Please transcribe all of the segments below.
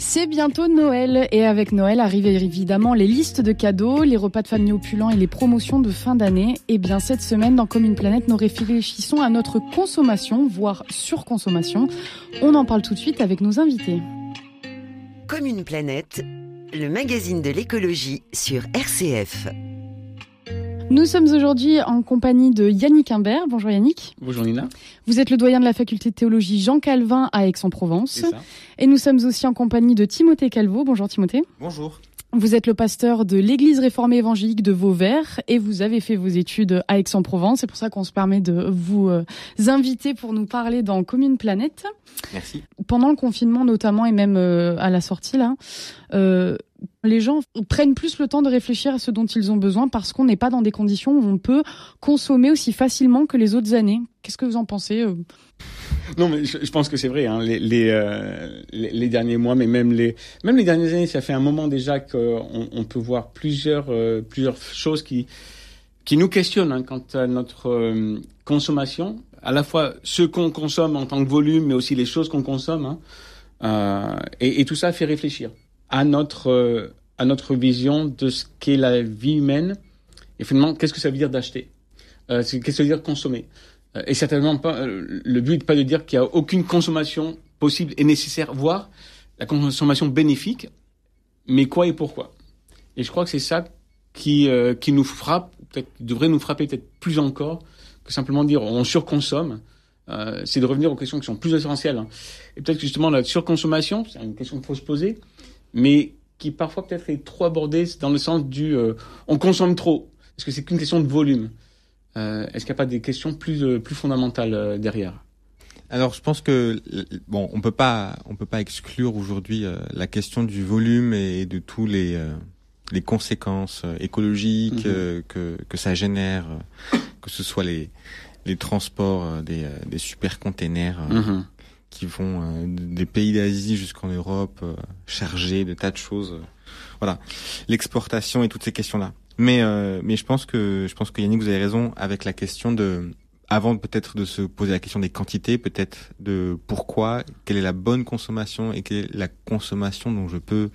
C'est bientôt Noël et avec Noël arrivent évidemment les listes de cadeaux, les repas de famille opulents et les promotions de fin d'année. Et eh bien cette semaine dans Commune Planète, nous réfléchissons à notre consommation, voire surconsommation. On en parle tout de suite avec nos invités. Commune Planète, le magazine de l'écologie sur RCF. Nous sommes aujourd'hui en compagnie de Yannick Imbert. Bonjour Yannick. Bonjour Nina. Vous êtes le doyen de la faculté de théologie Jean Calvin à Aix-en-Provence. Et nous sommes aussi en compagnie de Timothée Calvo. Bonjour Timothée. Bonjour. Vous êtes le pasteur de l'église réformée évangélique de Vauvert et vous avez fait vos études à Aix-en-Provence. C'est pour ça qu'on se permet de vous euh, inviter pour nous parler dans Commune Planète. Merci. Pendant le confinement notamment et même euh, à la sortie là, euh, les gens prennent plus le temps de réfléchir à ce dont ils ont besoin parce qu'on n'est pas dans des conditions où on peut consommer aussi facilement que les autres années. Qu'est-ce que vous en pensez Non, mais je, pense que c'est vrai. Hein. Euh, les, les, derniers mois, mais même les, même les dernières années, ça fait un moment déjà qu'on on peut voir plusieurs, euh, plusieurs choses qui, qui nous questionnent hein, quant à notre consommation. À la fois ce qu'on consomme en tant que volume, mais aussi les choses qu'on consomme. Hein. et, et tout ça fait réfléchir à notre, euh, à notre vision de ce qu'est la vie humaine et finalement qu'est-ce que ça veut dire d'acheter, euh, qu'est-ce que ça veut dire consommer? Euh, et certainement pas le but pas de dire qu'il n'y a aucune consommation possible et nécessaire, voire la consommation bénéfique, mais quoi et pourquoi. Et je crois que c'est ça qui qui nous frappe, peut-être devrait nous frapper peut-être plus encore que simplement dire on surconsomme. Euh, c'est de revenir aux questions qui sont plus essentielles. Hein. Et peut-être justement la surconsommation, c'est une question qu'il faut se poser mais qui parfois peut-être est trop abordé dans le sens du euh, on consomme trop. Est-ce que c'est qu'une question de volume euh, Est-ce qu'il n'y a pas des questions plus euh, plus fondamentales derrière? Alors je pense que bon on peut pas on peut pas exclure aujourd'hui la question du volume et de tous les les conséquences écologiques mm-hmm. que que ça génère que ce soit les les transports des des super containers mm-hmm qui vont euh, des pays d'Asie jusqu'en Europe, euh, chargés de tas de choses. Euh, voilà, l'exportation et toutes ces questions-là. Mais mais je pense que je pense que Yannick vous avez raison avec la question de avant peut-être de se poser la question des quantités, peut-être de pourquoi, quelle est la bonne consommation et quelle est la consommation dont je peux,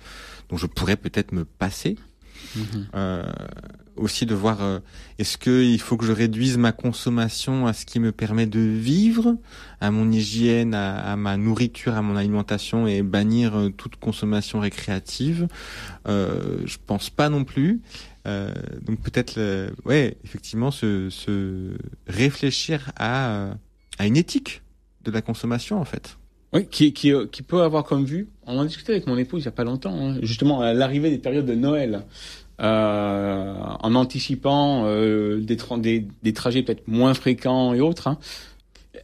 dont je pourrais peut-être me passer. Mhm. Euh, aussi de voir euh, est-ce qu'il faut que je réduise ma consommation à ce qui me permet de vivre, à mon hygiène, à, ma nourriture, à mon alimentation et bannir euh, toute consommation récréative? Euh, je pense pas non plus. Euh, donc peut-être, ouais, effectivement, se, réfléchir à, à une éthique de la consommation en fait. Oui, qui, qui peut avoir comme vue, on en discutait avec mon épouse il n'y a pas longtemps, hein, justement à l'arrivée des périodes de Noël, euh, en anticipant euh, des, trajets peut-être moins fréquents et autres. Hein.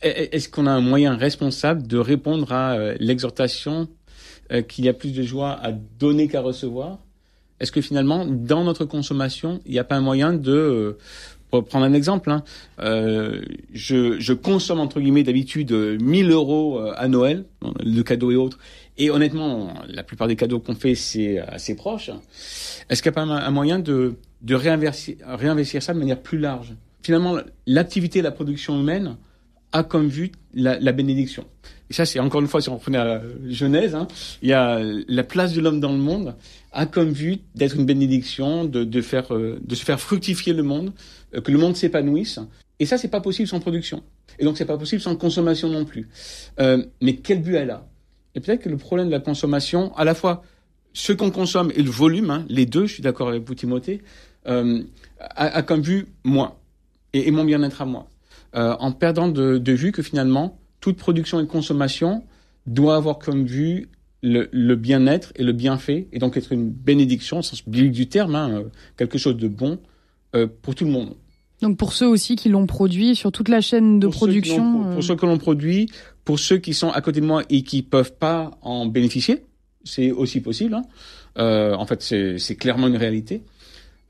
Est-ce qu'on a un moyen responsable de répondre à euh, l'exhortation euh, qu'il y a plus de joie à donner qu'à recevoir? Est-ce que finalement, dans notre consommation, il n'y a pas un moyen de pour prendre un exemple, hein, euh, je, consomme entre guillemets d'habitude 1000 euros euh, à Noël, de cadeaux et autres. Et honnêtement, la plupart des cadeaux qu'on fait, c'est assez proche. Est-ce qu'il n'y a pas un moyen de, réinvestir, ça de manière plus large? Finalement, l'activité, la production humaine a comme la, la bénédiction. Et ça, c'est encore une fois, si on reprenait à la Genèse, hein, il y a la place de l'homme dans le monde a comme vue d'être une bénédiction, de, de, faire, euh, de se faire fructifier le monde, euh, que le monde s'épanouisse. Et ça, c'est pas possible sans production. Et donc, c'est pas possible sans consommation non plus. Euh, mais quel but elle a? Et peut-être que le problème de la consommation, à la fois ce qu'on consomme et le volume, hein, les deux, je suis d'accord avec vous, Timothée, euh, a, a, comme vue moi et, et mon bien-être à moi, en perdant de, de vue que finalement toute production et consommation doit avoir comme vue le, le bien-être et le bienfait, et donc être une bénédiction, au sens biblique du terme, hein, euh, quelque chose de bon euh, pour tout le monde. Donc pour ceux aussi qui l'ont produit sur toute la chaîne de pour production. Pour, pour, ceux que l'on produit, pour ceux qui sont à côté de moi et qui peuvent pas en bénéficier, c'est aussi possible. Hein. Euh, en fait, c'est clairement une réalité.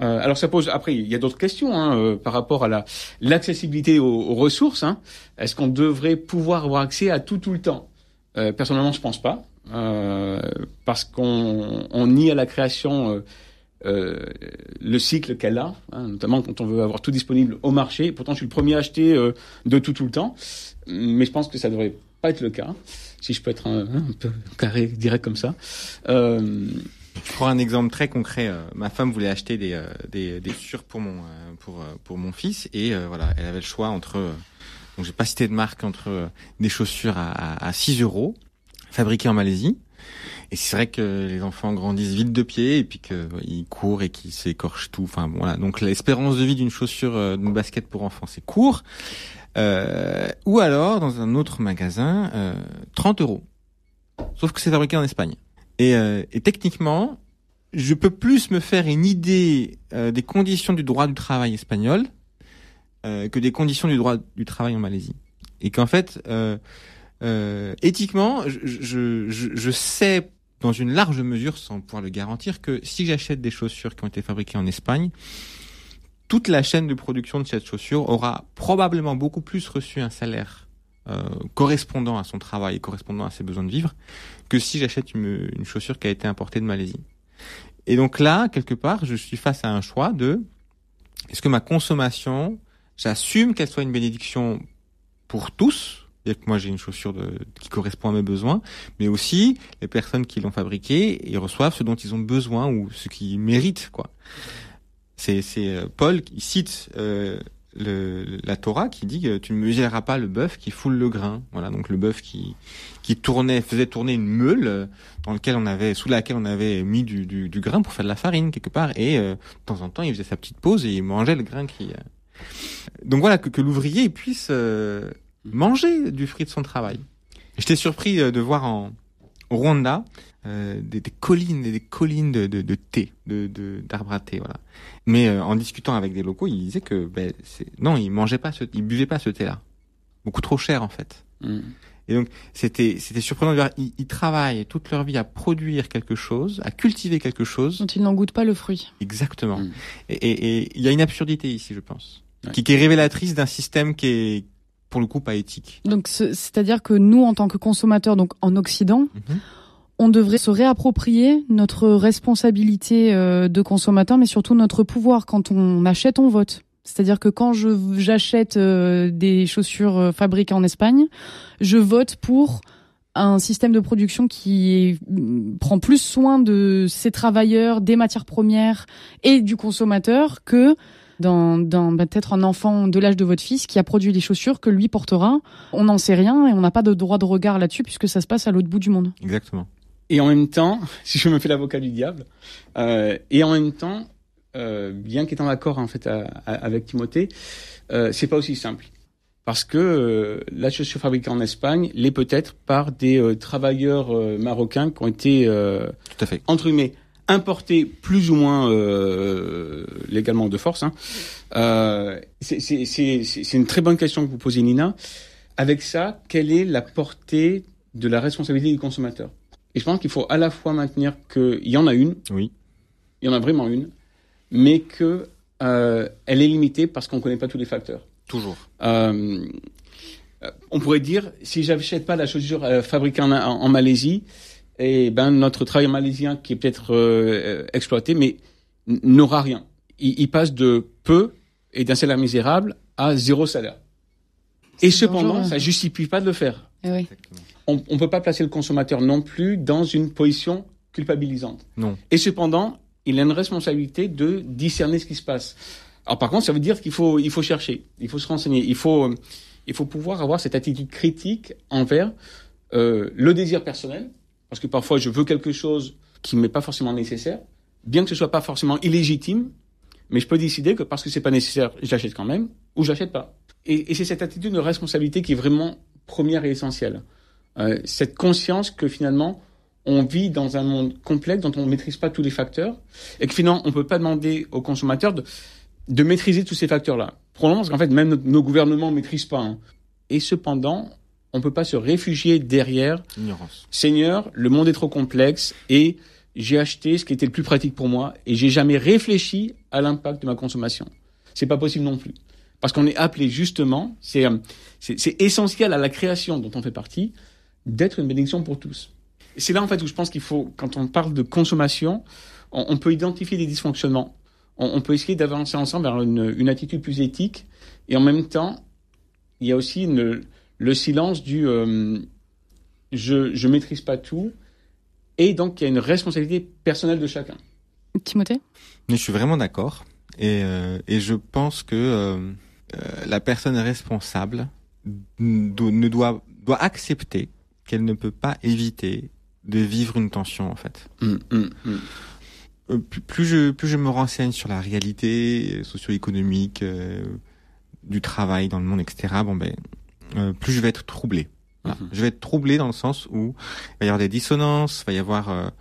Euh, alors ça pose après il y a d'autres questions hein, euh, par rapport à la l'accessibilité aux, aux, ressources. Hein. Est-ce qu'on devrait pouvoir avoir accès à tout tout le temps? Euh, Personnellement, je pense pas euh, parce qu'on on nie à la création euh, le cycle qu'elle a, hein, notamment quand on veut avoir tout disponible au marché. Pourtant, je suis le premier à acheter de tout tout le temps, mais je pense que ça devrait pas être le cas, si je peux être un, peu carré, direct comme ça. Euh, je prends un exemple très concret. Euh, ma femme voulait acheter des, euh, des, des chaussures pour mon, euh, pour, pour mon fils et voilà, elle avait le choix entre, donc j'ai pas cité de marque, entre des chaussures à, à, à 6 euros fabriquées en Malaisie. Et c'est vrai que les enfants grandissent vite de pied et puis qu'ils courent et qu'ils s'écorchent tout. Enfin voilà. Donc l'espérance de vie d'une chaussure, d'une basket pour enfants, c'est court. Euh, ou alors dans un autre magasin, euh, 30 euros. Sauf que c'est fabriqué en Espagne. Et, euh, et, techniquement, je peux plus me faire une idée euh, des conditions du droit du travail espagnol euh, que des conditions du droit du travail en Malaisie. Et qu'en fait, éthiquement, je, je, je, je, sais dans une large mesure, sans pouvoir le garantir, que si j'achète des chaussures qui ont été fabriquées en Espagne, toute la chaîne de production de cette chaussure aura probablement beaucoup plus reçu un salaire euh, correspondant à son travail et correspondant à ses besoins de vivre que si j'achète une, une, chaussure qui a été importée de Malaisie. Et donc là, quelque part, je suis face à un choix de est-ce que ma consommation, j'assume qu'elle soit une bénédiction pour tous, c'est-à-dire que moi j'ai une chaussure de, qui correspond à mes besoins, mais aussi les personnes qui l'ont fabriquée, ils reçoivent ce dont ils ont besoin ou ce qu'ils méritent, quoi. C'est, euh, Paul qui cite euh, le, la Torah qui dit que tu ne mesureras pas le bœuf qui foule le grain. Voilà, donc le bœuf qui qui tournait, faisait tourner une meule euh, dans lequel on avait, sous laquelle on avait mis du, du, du grain pour faire de la farine quelque part, et euh, de temps en temps il faisait sa petite pause et il mangeait le grain qui. Euh. Donc voilà que, que l'ouvrier puisse manger du fruit de son travail. J'étais surpris de voir en Rwanda euh, des, des, collines et des collines de, de, de thé, de d'arbres à thé, voilà. Mais euh, en discutant avec des locaux, ils disaient que ben, non, ils mangeaient pas, ce, ils buvaient pas ce thé-là, beaucoup trop cher en fait. Mm. Et donc c'était c'était surprenant de voir ils, ils, travaillent toute leur vie à produire quelque chose, à cultiver quelque chose dont ils n'en goûtent pas le fruit. Exactement. Mm. Et il y a une absurdité ici, je pense, qui, qui est révélatrice d'un système qui est pour le coup pas éthique. Donc c'est-à-dire que nous en tant que consommateurs donc en occident, mm-hmm on devrait se réapproprier notre responsabilité euh, de consommateur, mais surtout notre pouvoir. Quand on achète, on vote. C'est-à-dire que quand j'achète euh, des chaussures euh, fabriquées en Espagne, je vote pour un système de production qui mm, prend plus soin de ses travailleurs, des matières premières et du consommateur que dans, dans bah, peut-être un enfant de l'âge de votre fils qui a produit les chaussures que lui portera. On n'en sait rien et on n'a pas de droit de regard là-dessus puisque ça se passe à l'autre bout du monde. Exactement. Et en même temps, si je me fais l'avocat du diable, euh, et en même temps, euh, bien qu'étant d'accord en fait avec Timothée, euh, c'est pas aussi simple parce que euh, la chaussure fabriquée en Espagne l'est peut-être par des euh, travailleurs euh, marocains qui ont été Tout à fait. entre guillemets importés plus ou moins légalement de force. Hein. c'est une très bonne question que vous posez, Nina. Avec ça, quelle est la portée de la responsabilité du consommateur? Et je pense qu'il faut à la fois maintenir qu'il y en a une, oui, il y en a vraiment une, mais que euh, elle est limitée parce qu'on ne connaît pas tous les facteurs. Toujours. Euh, on pourrait dire, si j'achète pas la chaussure euh, fabriquée en, en, Malaisie, et eh ben notre travail malaisien qui est peut-être euh, exploité, mais n'aura rien. Il, il, passe de peu et d'un salaire misérable à zéro salaire. Et cependant, hein. ça justifie pas de le faire. Eh oui on ne peut pas placer le consommateur non plus dans une position culpabilisante. Non. Et cependant, il a une responsabilité de discerner ce qui se passe. Alors par contre, ça veut dire qu'il faut, il faut chercher, il faut se renseigner, il faut, il faut pouvoir avoir cette attitude critique envers euh, le désir personnel, parce que parfois je veux quelque chose qui m'est pas forcément nécessaire, bien que ce soit pas forcément illégitime, mais je peux décider que parce que c'est pas nécessaire, j'achète quand même, ou j'achète pas. Et, et c'est cette attitude de responsabilité qui est vraiment première et essentielle. Euh, cette conscience que finalement on vit dans un monde complexe dont on ne maîtrise pas tous les facteurs et que finalement on ne peut pas demander aux consommateurs de, de maîtriser tous ces facteurs-là. Probablement parce qu'en fait même nos, gouvernements ne maîtrisent pas. Hein. Et cependant, on ne peut pas se réfugier derrière Ignorance. Seigneur, le monde est trop complexe et j'ai acheté ce qui était le plus pratique pour moi et j'ai jamais réfléchi à l'impact de ma consommation. C'est pas possible non plus. Parce qu'on est appelé justement, c'est, c'est essentiel à la création dont on fait partie, d'être une bénédiction pour tous. C'est là en fait où je pense qu'il faut, quand on parle de consommation, on, peut identifier des dysfonctionnements. On, peut essayer d'avancer ensemble vers une, attitude plus éthique. Et en même temps, il y a aussi une, le silence du je je maîtrise pas tout et donc il y a une responsabilité personnelle de chacun. Timothée? Mais je suis vraiment d'accord et et je pense que la personne responsable ne doit doit accepter qu'elle ne peut pas éviter de vivre une tension en fait. Mmh, mmh, mmh. Euh, plus, je plus je me renseigne sur la réalité socio-économique euh, du travail dans le monde, etc. Bon ben, euh, plus je vais être troublé. Je vais être troublé dans le sens où il va y avoir des dissonances, il va y avoir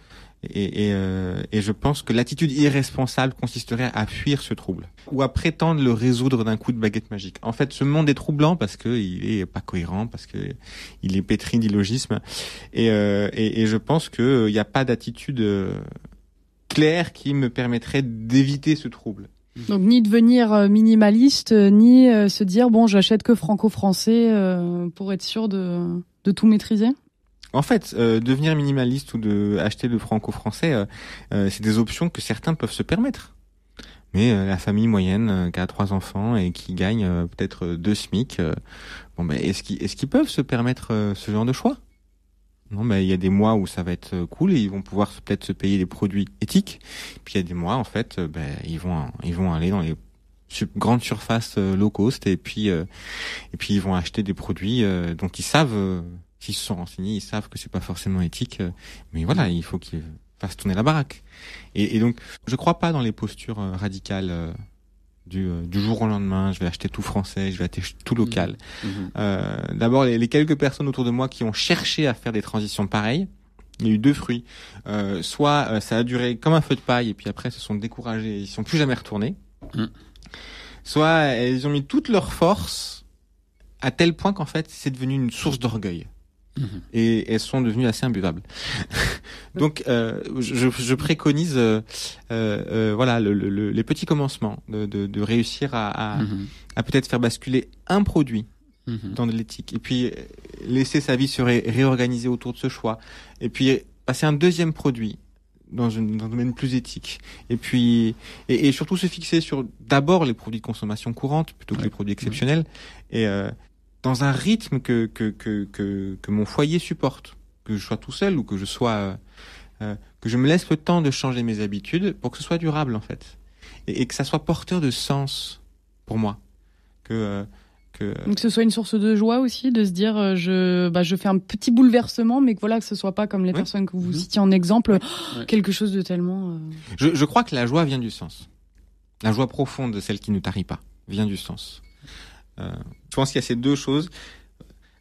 et, euh, et, je pense que l'attitude irresponsable consisterait à fuir ce trouble ou à prétendre le résoudre d'un coup de baguette magique. En fait, ce monde est troublant parce que il est pas cohérent, parce que il est pétri d'illogisme, et, euh, et, je pense que il n'y a pas d'attitude euh, claire qui me permettrait d'éviter ce trouble. Donc ni devenir euh, minimaliste, ni se dire bon j'achète que franco-français pour être sûr de tout maîtriser? En fait, euh, devenir minimaliste ou de acheter le franco-français, euh, euh, c'est des options que certains peuvent se permettre. Mais la famille moyenne qui a trois enfants et qui gagne peut-être deux SMIC, bon ben est-ce qu'ils est-ce peuvent se permettre ce genre de choix? Non, mais il y a des mois où ça va être cool et ils vont pouvoir peut-être se payer des produits éthiques. Puis il y a des mois en fait, ben ils vont ils vont aller dans les grandes surfaces low cost et puis et puis ils vont acheter des produits dont ils savent s'ils se sont renseignés, ils savent que c'est pas forcément éthique. Euh, mais voilà, il faut qu'ils fassent tourner la baraque. Et, et, donc, je crois pas dans les postures euh, radicales euh, du, du, jour au lendemain. Je vais acheter tout français, je vais acheter tout local. Mmh. Mmh. Euh, D'abord, les, les, quelques personnes autour de moi qui ont cherché à faire des transitions pareilles. Il y a eu deux fruits. Euh, soit ça a duré comme un feu de paille et puis après se sont découragés, ils sont plus jamais retournés. Mmh. Soit elles ont mis toutes leurs forces à tel point qu'en fait c'est devenu une source d'orgueil. Mhm. et elles sont devenues assez imbuvables. Donc, euh, je, je, préconise, euh, euh, voilà, le, le, les petits commencements de, de, de réussir à, à, mhm. à peut-être faire basculer un produit mhm. dans de l'éthique, et puis laisser sa vie se réorganiser autour de ce choix, et puis passer un deuxième produit dans, une, dans un domaine plus éthique. Et puis, et, et surtout se fixer sur d'abord les produits de consommation courante plutôt que les produits exceptionnels. Et, euh, dans un rythme que, que, que, que, que mon foyer supporte, que je sois tout seul ou que je sois euh, euh, que je me laisse le temps de changer mes habitudes pour que ce soit durable en fait. Et, et que ça soit porteur de sens pour moi. Que euh, que que ce soit une source de joie aussi de se dire euh, je bah je fais un petit bouleversement mais que voilà que ce soit pas comme les personnes que vous mhm. citiez en exemple quelque chose de tellement euh, je, je crois que la joie vient du sens. La joie profonde celle qui ne tarit pas vient du sens je pense qu'il y a ces deux choses.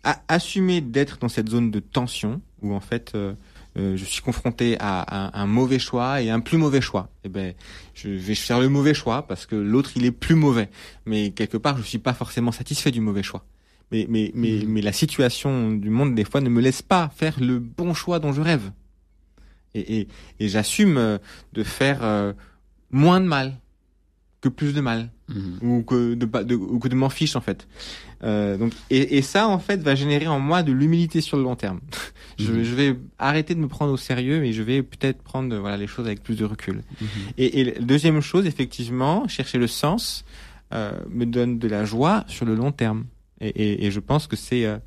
À assumer d'être dans cette zone de tension où en fait euh, euh, je suis confronté à, un, mauvais choix et un plus mauvais choix. Et eh ben, je vais faire le mauvais choix parce que l'autre il est plus mauvais. Mais quelque part, je suis pas forcément satisfait du mauvais choix. Mais mais mais mmh. mais la situation du monde des fois ne me laisse pas faire le bon choix dont je rêve. Et et, et j'assume de faire moins de mal que plus de mal mhm. ou que de, de, ou que de m'en fiche en fait. Euh, donc et, et, ça en fait va générer en moi de l'humilité sur le long terme. je, mhm. je, vais arrêter de me prendre au sérieux et je vais peut-être prendre voilà les choses avec plus de recul. Mhm. Et, et deuxième chose effectivement chercher le sens euh, me donne de la joie sur le long terme. Et, et je pense que c'est euh,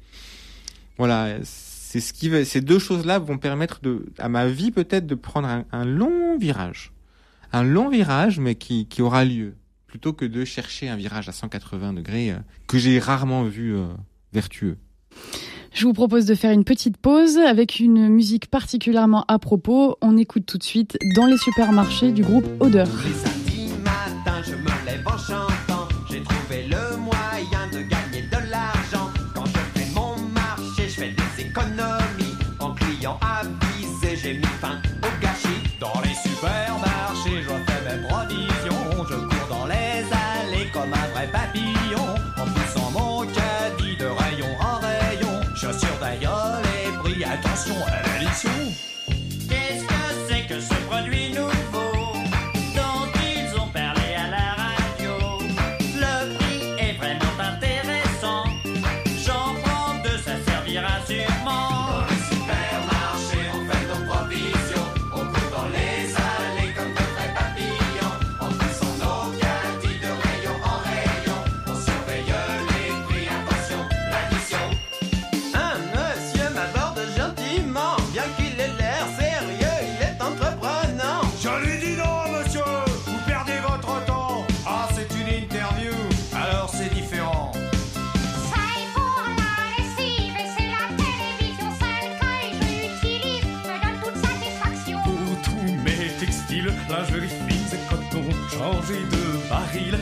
voilà c'est ce qui va, ces deux choses là vont permettre de à ma vie peut-être de prendre un, un long virage un long virage, mais qui, qui aura lieu, plutôt que de chercher un virage à 180 degrés euh, que j'ai rarement vu euh, vertueux. Je vous propose de faire une petite pause avec une musique particulièrement à propos. On écoute tout de suite dans les supermarchés du groupe Odeur.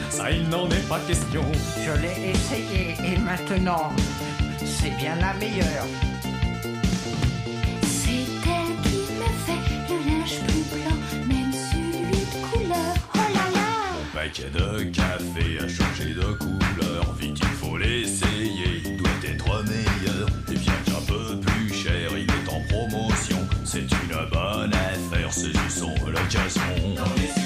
Ça il n'en est pas question. Je l'ai essayé et maintenant, c'est bien la meilleure. C'est elle qui me fait le linge plus blanc, même celui de couleur. Oh là là Le paquet de café a changé de couleur, vite il faut l'essayer, il doit être meilleur. Et bien qu'un peu plus cher, il est en promotion, c'est une bonne affaire, saisissons l'occasion.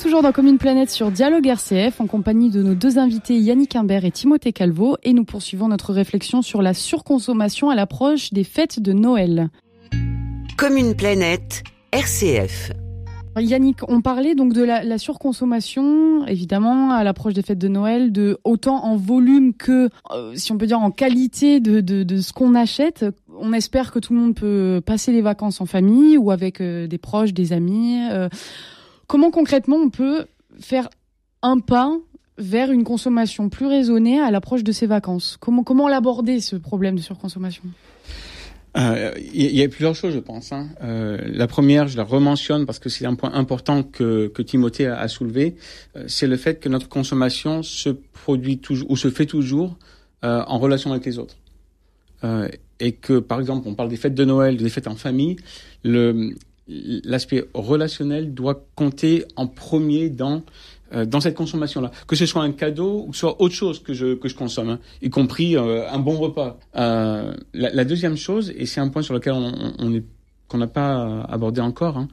Toujours dans Commune Planète sur Dialogue RCF en compagnie de nos deux invités Yannick Imbert et Timothée Calvo et nous poursuivons notre réflexion sur la surconsommation à l'approche des fêtes de Noël. Commune Planète, RCF. Yannick, on parlait donc de la, la surconsommation, évidemment, à l'approche des fêtes de Noël, de autant en volume que, euh, si on peut dire, en qualité de, de, de ce qu'on achète. On espère que tout le monde peut passer les vacances en famille ou avec euh, des proches, des amis. Euh, comment concrètement on peut faire un pas vers une consommation plus raisonnée à l'approche de ces vacances? Comment, comment l'aborder, ce problème de surconsommation? Euh, Il y, a plusieurs choses, je pense. Hein. Euh, la première, je la rementionne parce que c'est un point important que, que Timothée a, soulevé, euh, c'est le fait que notre consommation se produit toujours ou se fait toujours en relation avec les autres. Et que, par exemple, on parle des fêtes de Noël, des fêtes en famille, le l'aspect relationnel doit compter en premier dans euh, dans cette consommation-là, que ce soit un cadeau ou que ce soit autre chose que je que je consomme, hein, y compris euh, un bon repas. Euh, la, deuxième chose, et c'est un point sur lequel on, qu'on n'a pas abordé encore, hein,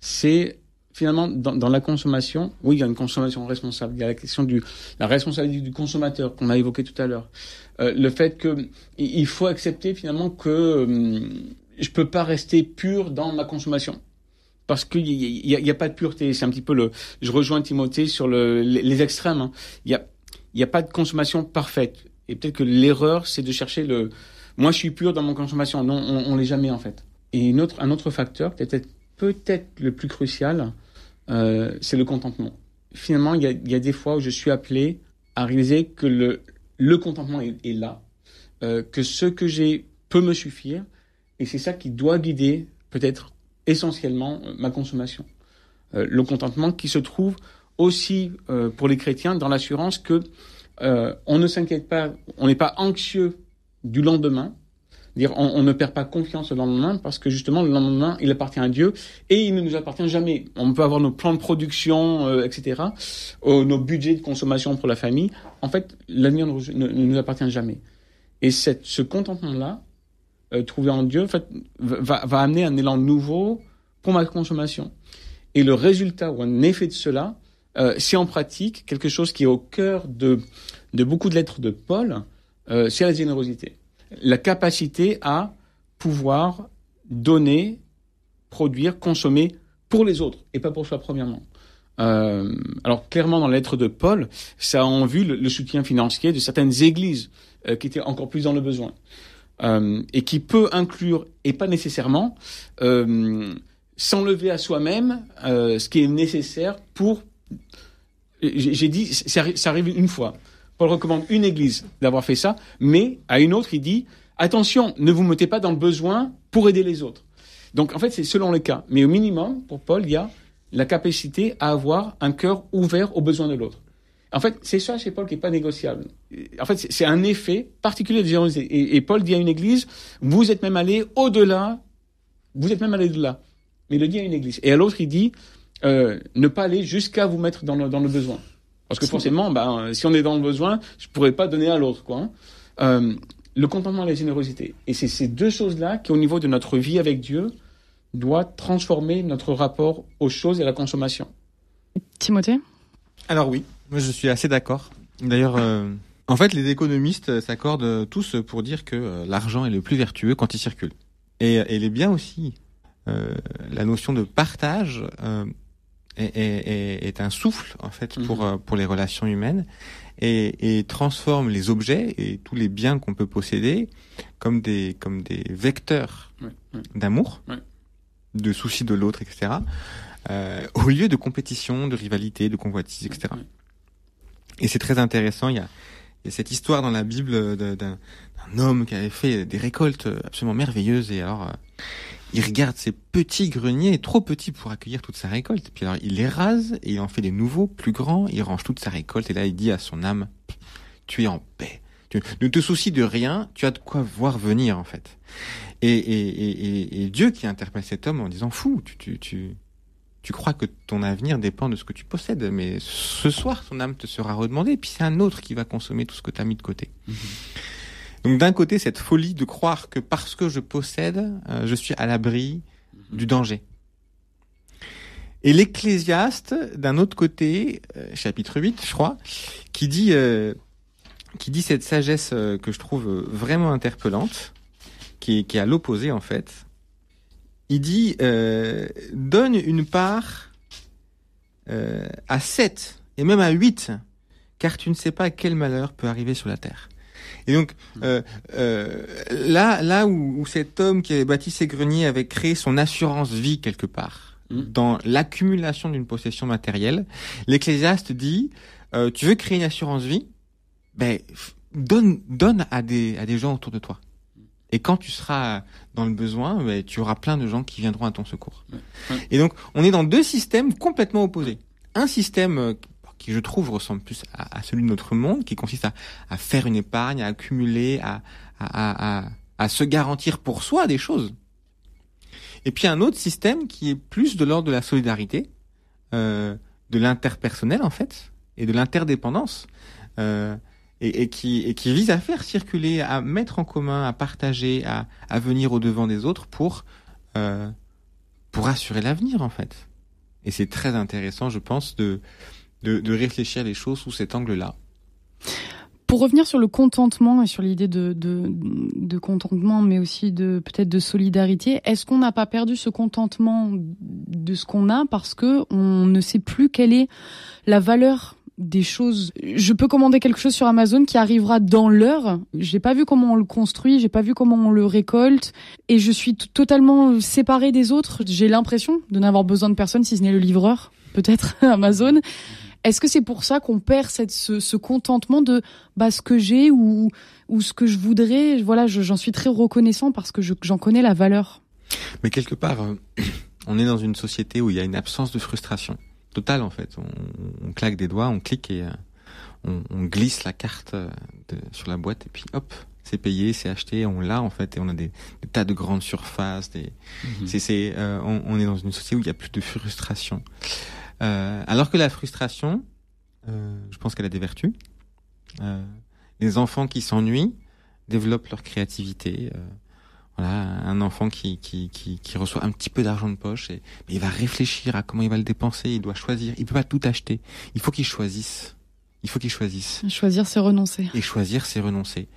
c'est finalement dans, dans la consommation. Oui, il y a une consommation responsable. Il y a la question du la responsabilité du consommateur qu'on a évoqué tout à l'heure. Le fait que il faut accepter finalement que hum, je peux pas rester pur dans ma consommation parce qu'il y, a- y a- pas de pureté. C'est un petit peu le. Je rejoins Timothée sur le, les, extrêmes. hein. Il y a y a pas de consommation parfaite. Et peut-être que l'erreur, c'est de chercher le. Moi, je suis pur dans mon consommation. Non, on, on l'est jamais en fait. Et un autre facteur, peut-être le plus crucial, euh, c'est le contentement. Finalement, il y, a, des fois où je suis appelé à réaliser que le, contentement est, est là, euh, que ce que j'ai peut me suffire, et c'est ça qui doit guider peut-être essentiellement euh, ma consommation. Euh, le contentement qui se trouve aussi euh, pour les chrétiens dans l'assurance que on ne s'inquiète pas, on n'est pas anxieux du lendemain, dire on, ne perd pas confiance au lendemain parce que justement le lendemain il appartient à Dieu et il ne nous appartient jamais. On peut avoir nos plans de production, etc., nos budgets de consommation pour la famille. En fait, l'avenir ne, nous appartient jamais. Et cette, ce contentement-là, euh, trouvé en Dieu, va, amener un élan nouveau pour ma consommation. Et le résultat ou un effet de cela, euh, c'est en pratique quelque chose qui est au cœur de, beaucoup de lettres de Paul, euh, c'est la générosité. La capacité à pouvoir donner, produire, consommer pour les autres et pas pour soi premièrement. Euh, alors clairement dans la lettre de Paul, ça a en vue le, soutien financier de certaines églises qui étaient encore plus dans le besoin euh, et qui peut inclure et pas nécessairement euh, s'enlever à soi-même euh, ce qui est nécessaire pour. J'ai dit, ça, arri- ça arrive une fois. Paul recommande une église d'avoir fait ça, mais à une autre, il dit attention, ne vous mettez pas dans le besoin pour aider les autres. Donc en fait, c'est selon les cas. Mais au minimum, pour Paul, il y a la capacité à avoir un cœur ouvert aux besoins de l'autre. En fait, c'est ça chez Paul qui est pas négociable. En fait, c'est- un effet particulier de générosité. Et, et Paul dit à une église, vous êtes même allé au-delà, vous êtes même allé au-delà. Mais il le dit à une église. Et à l'autre, il dit, euh, ne pas aller jusqu'à vous mettre dans le, dans le besoin. Parce que forcément, ben, si on est dans le besoin, je pourrais pas donner à l'autre, quoi. hein. Euh, le contentement et la générosité. Et c'est ces deux choses-là qui, au niveau de notre vie avec Dieu, doit transformer notre rapport aux choses et à la consommation. Timothée? Alors oui, moi je suis assez d'accord. D'ailleurs, euh, en fait, les économistes euh, s'accordent tous pour dire que euh, l'argent est le plus vertueux quand il circule. Et, et il est bien aussi. euh, la notion de partage euh, est, est- est- un souffle en fait pour Mhm. euh, pour les relations humaines et, et transforme les objets et tous les biens qu'on peut posséder comme des comme des vecteurs Ouais, ouais. d'amour, Ouais. de souci de l'autre, etc. euh, au lieu de compétition, de rivalité, de convoitise, etc. Et c'est très intéressant. Il y a, il y a cette histoire dans la Bible de- d'un homme qui avait fait des récoltes absolument merveilleuses et alors euh, il regarde ces petits greniers, trop petits pour accueillir toute sa récolte. Puis alors il les rase et il en fait des nouveaux, plus grands. Il range toute sa récolte et là il dit à son âme "Tu es en paix. Ne te soucies de rien. Tu as de quoi voir venir en fait." Et, et, et, et Dieu qui interpelle cet homme en disant "Fou, tu tu tu tu crois que ton avenir dépend de ce que tu possèdes, mais ce soir, ton âme te sera redemandée, et puis c'est un autre qui va consommer tout ce que tu as mis de côté. Donc d'un côté, cette folie de croire que parce que je possède, euh, je suis à l'abri du danger. Et l'Ecclésiaste, d'un autre côté, euh, chapitre 8, je crois, qui dit, euh, qui dit cette sagesse que je trouve vraiment interpellante, qui est, qui est à l'opposé en fait. Il dit, euh, donne une part euh, à 7 et même à 8, car tu ne sais pas quel malheur peut arriver sur la terre. Et donc euh, euh, là, là où, où cet homme qui avait bâti ses greniers avait créé son assurance vie quelque part Mm. dans l'accumulation d'une possession matérielle, l'Ecclésiaste dit tu veux créer une assurance vie, ben donne donne à des à des gens autour de toi. Et quand tu seras dans le besoin, ben, tu auras plein de gens qui viendront à ton secours. Ouais. Et donc, on est dans deux systèmes complètement opposés. Un système euh, qui, je trouve, ressemble plus à, à celui de notre monde, qui consiste à, à faire une épargne, à accumuler, à, à, à se garantir pour soi des choses. Et puis un autre système qui est plus de l'ordre de la solidarité, euh, de l'interpersonnel en fait, et de l'interdépendance. Euh, et, qui, et qui vise à faire circuler, à mettre en commun, à partager, à, à venir au devant des autres pour euh, pour assurer l'avenir en fait. Et c'est très intéressant, je pense, de, de de réfléchir les choses sous cet angle-là. Pour revenir sur le contentement et sur l'idée de, de, de contentement, mais aussi de peut-être de solidarité, est-ce qu'on n'a pas perdu ce contentement de ce qu'on a parce que on ne sait plus quelle est la valeur des choses. Je peux commander quelque chose sur Amazon qui arrivera dans l'heure. J'ai pas vu comment on le construit, j'ai pas vu comment on le récolte, et je suis totalement séparée des autres. J'ai l'impression de n'avoir besoin de personne si ce n'est le livreur, peut-être Amazon. Est-ce que c'est pour ça qu'on perd cette, ce, contentement de bah, ce que j'ai ou, ou ce que je voudrais? Voilà, je- j'en suis très reconnaissant parce que je- j'en connais la valeur. Mais quelque part, euh, on est dans une société où il y a une absence de frustration totale en fait. On, on claque des doigts, on clique et euh, on, on glisse la carte euh, de, sur la boîte et puis hop, c'est payé, c'est acheté, on l'a en fait et on a des, des tas de grandes surfaces. Des, c'est, c'est, euh, on, on est dans une société où il y a plus de frustration. Euh, alors que la frustration, euh, je pense qu'elle a des vertus. Euh, les enfants qui s'ennuient développent leur créativité. Voilà, un enfant qui, qui, qui, qui reçoit un petit peu d'argent de poche et mais il va réfléchir à comment il va le dépenser, il doit choisir, il peut pas tout acheter. Il faut qu'il choisisse. Il faut qu'il choisisse. Choisir, c'est renoncer. Et choisir, c'est renoncer.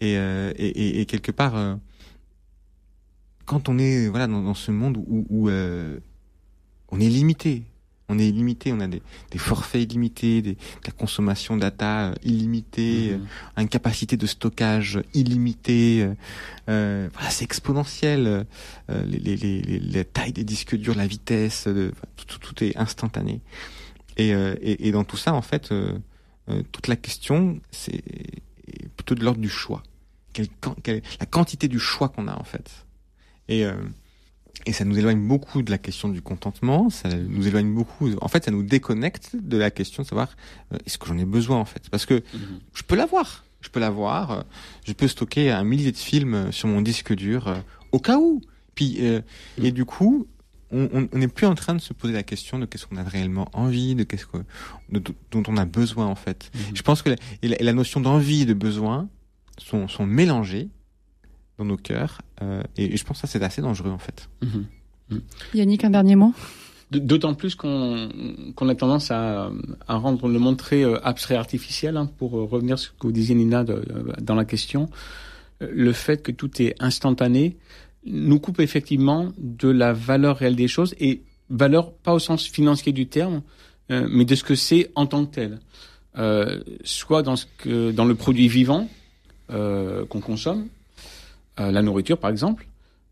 Et, euh, et, et, et quelque part, euh, quand on est voilà dans, dans ce monde où, où euh, on est limité, on est limité, on a des, des forfaits illimités, des, de la consommation data euh, illimitée, euh, une capacité de stockage illimitée. euh, euh, voilà, c'est exponentiel. euh, les, les, les, les, la taille des disques durs, la vitesse, de, tout, tout, tout est instantané. Et, euh, et, et dans tout ça, en fait, toute la question, c'est plutôt de l'ordre du choix. Quelle, quelle, la quantité du choix qu'on a, en fait. Et, euh, et ça nous éloigne beaucoup de la question du contentement, ça nous éloigne beaucoup, en fait, ça nous déconnecte de la question de savoir euh, est-ce que j'en ai besoin, en fait? Parce que je peux l'avoir, je peux l'avoir, euh, je peux stocker un millier de films euh, sur mon disque dur euh, au cas où. Puis, euh, et du coup, on n'est plus en train de se poser la question de qu'est-ce qu'on a réellement envie, de qu'est-ce que, de, dont on a besoin en fait. Mhm. Je pense que la, et la, et la notion d'envie et de besoin sont, sont mélangées dans nos cœurs, euh, et, et je pense que ça c'est assez dangereux en fait. Mhm. Yannick, un dernier mot? D'autant plus qu'on a tendance à, à rendre le monde très euh, abstrait artificiel, hein, pour euh, revenir sur ce que vous disiez Nina de- de- dans la question. Le fait que tout est instantané nous coupe effectivement de la valeur réelle des choses et valeur pas au sens financier du terme, euh, mais de ce que c'est en tant que tel. Euh, soit dans ce que dans le produit vivant euh, qu'on consomme, euh, la nourriture par exemple,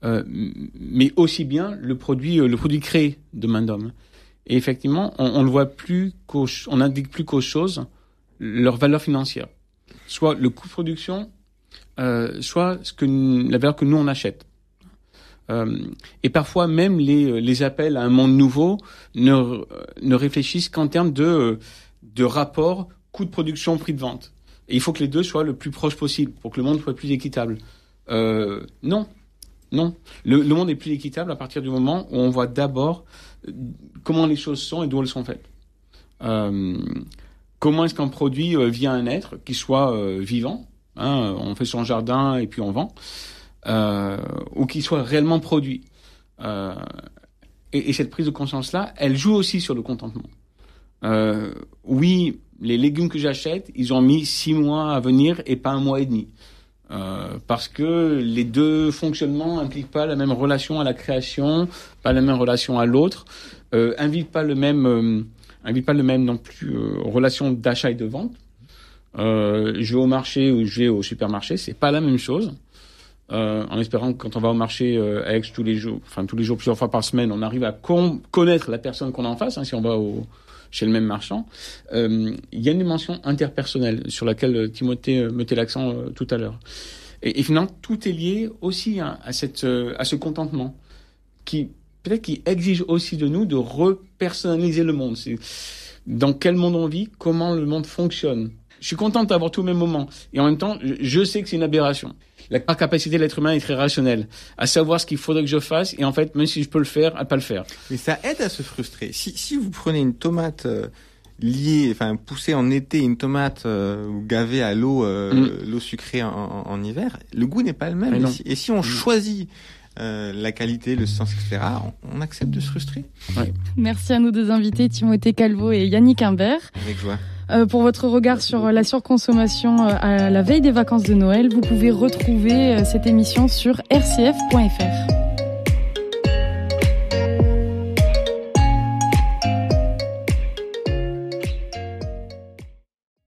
euh, mais aussi bien le produit, euh, le produit créé de main d'homme. Et effectivement, on, ne voit plus qu'aux, on indique plus qu'aux choses leur valeur financière, soit le coût de production, euh, soit ce que la valeur que nous on achète. Euh, et parfois même les, euh, les appels à un monde nouveau ne, ne réfléchissent qu'en termes de, euh, de rapport coût de production prix de vente. Et il faut que les deux soient le plus proches possible pour que le monde soit plus équitable. Euh, non, non. Le, monde est plus équitable à partir du moment où on voit d'abord euh, comment les choses sont et d'où elles sont faites. Euh, comment est-ce qu'un produit vient un être qui soit vivant hein, On fait son jardin et puis on vend. Ou qui soit réellement produit. Et, et cette prise de conscience-là, elle joue aussi sur le contentement. Oui, les légumes que j'achète, ils ont mis six mois à venir et pas un mois et demi. Euh, parce que les deux fonctionnements impliquent pas la même relation à la création, pas la même relation à l'autre, euh, invitent pas le même, euh, invitent pas le même non plus euh, relation d'achat et de vente. Euh, je vais au marché ou je vais au supermarché, c'est pas la même chose. En espérant que quand on va au marché à Aix tous les jours, enfin tous les jours, plusieurs fois par semaine, on arrive à con- connaître la personne qu'on a en face, hein, si on va au, chez le même marchand. Euh, Il y a une dimension interpersonnelle sur laquelle euh, Timothée euh, mettait l'accent tout à l'heure. Et, finalement, tout est lié aussi à, cette, à ce contentement qui peut-être qui exige aussi de nous de repersonnaliser le monde. C'est dans quel monde on vit, comment le monde fonctionne. Je suis content d'avoir tous mes moments et en même temps, je- sais que c'est une aberration. La capacité de l'être humain est très rationnelle, à savoir ce qu'il faudrait que je fasse et en fait, même si je peux le faire, à pas le faire. Mais ça aide à se frustrer. Si, si vous prenez une tomate euh, liée, enfin poussée en été, une tomate euh, ou gavée à l'eau, euh, l'eau sucrée en, en- en hiver, le goût n'est pas le même. Et si, et si on choisit euh, la qualité, le sens, etc., on, on accepte de se frustrer. Merci à nos deux invités, Timothée Calvo et Yannick Imbert. Avec joie. Euh, pour votre regard sur la surconsommation euh, à la veille des vacances de Noël, vous pouvez retrouver euh, cette émission sur rcf.fr.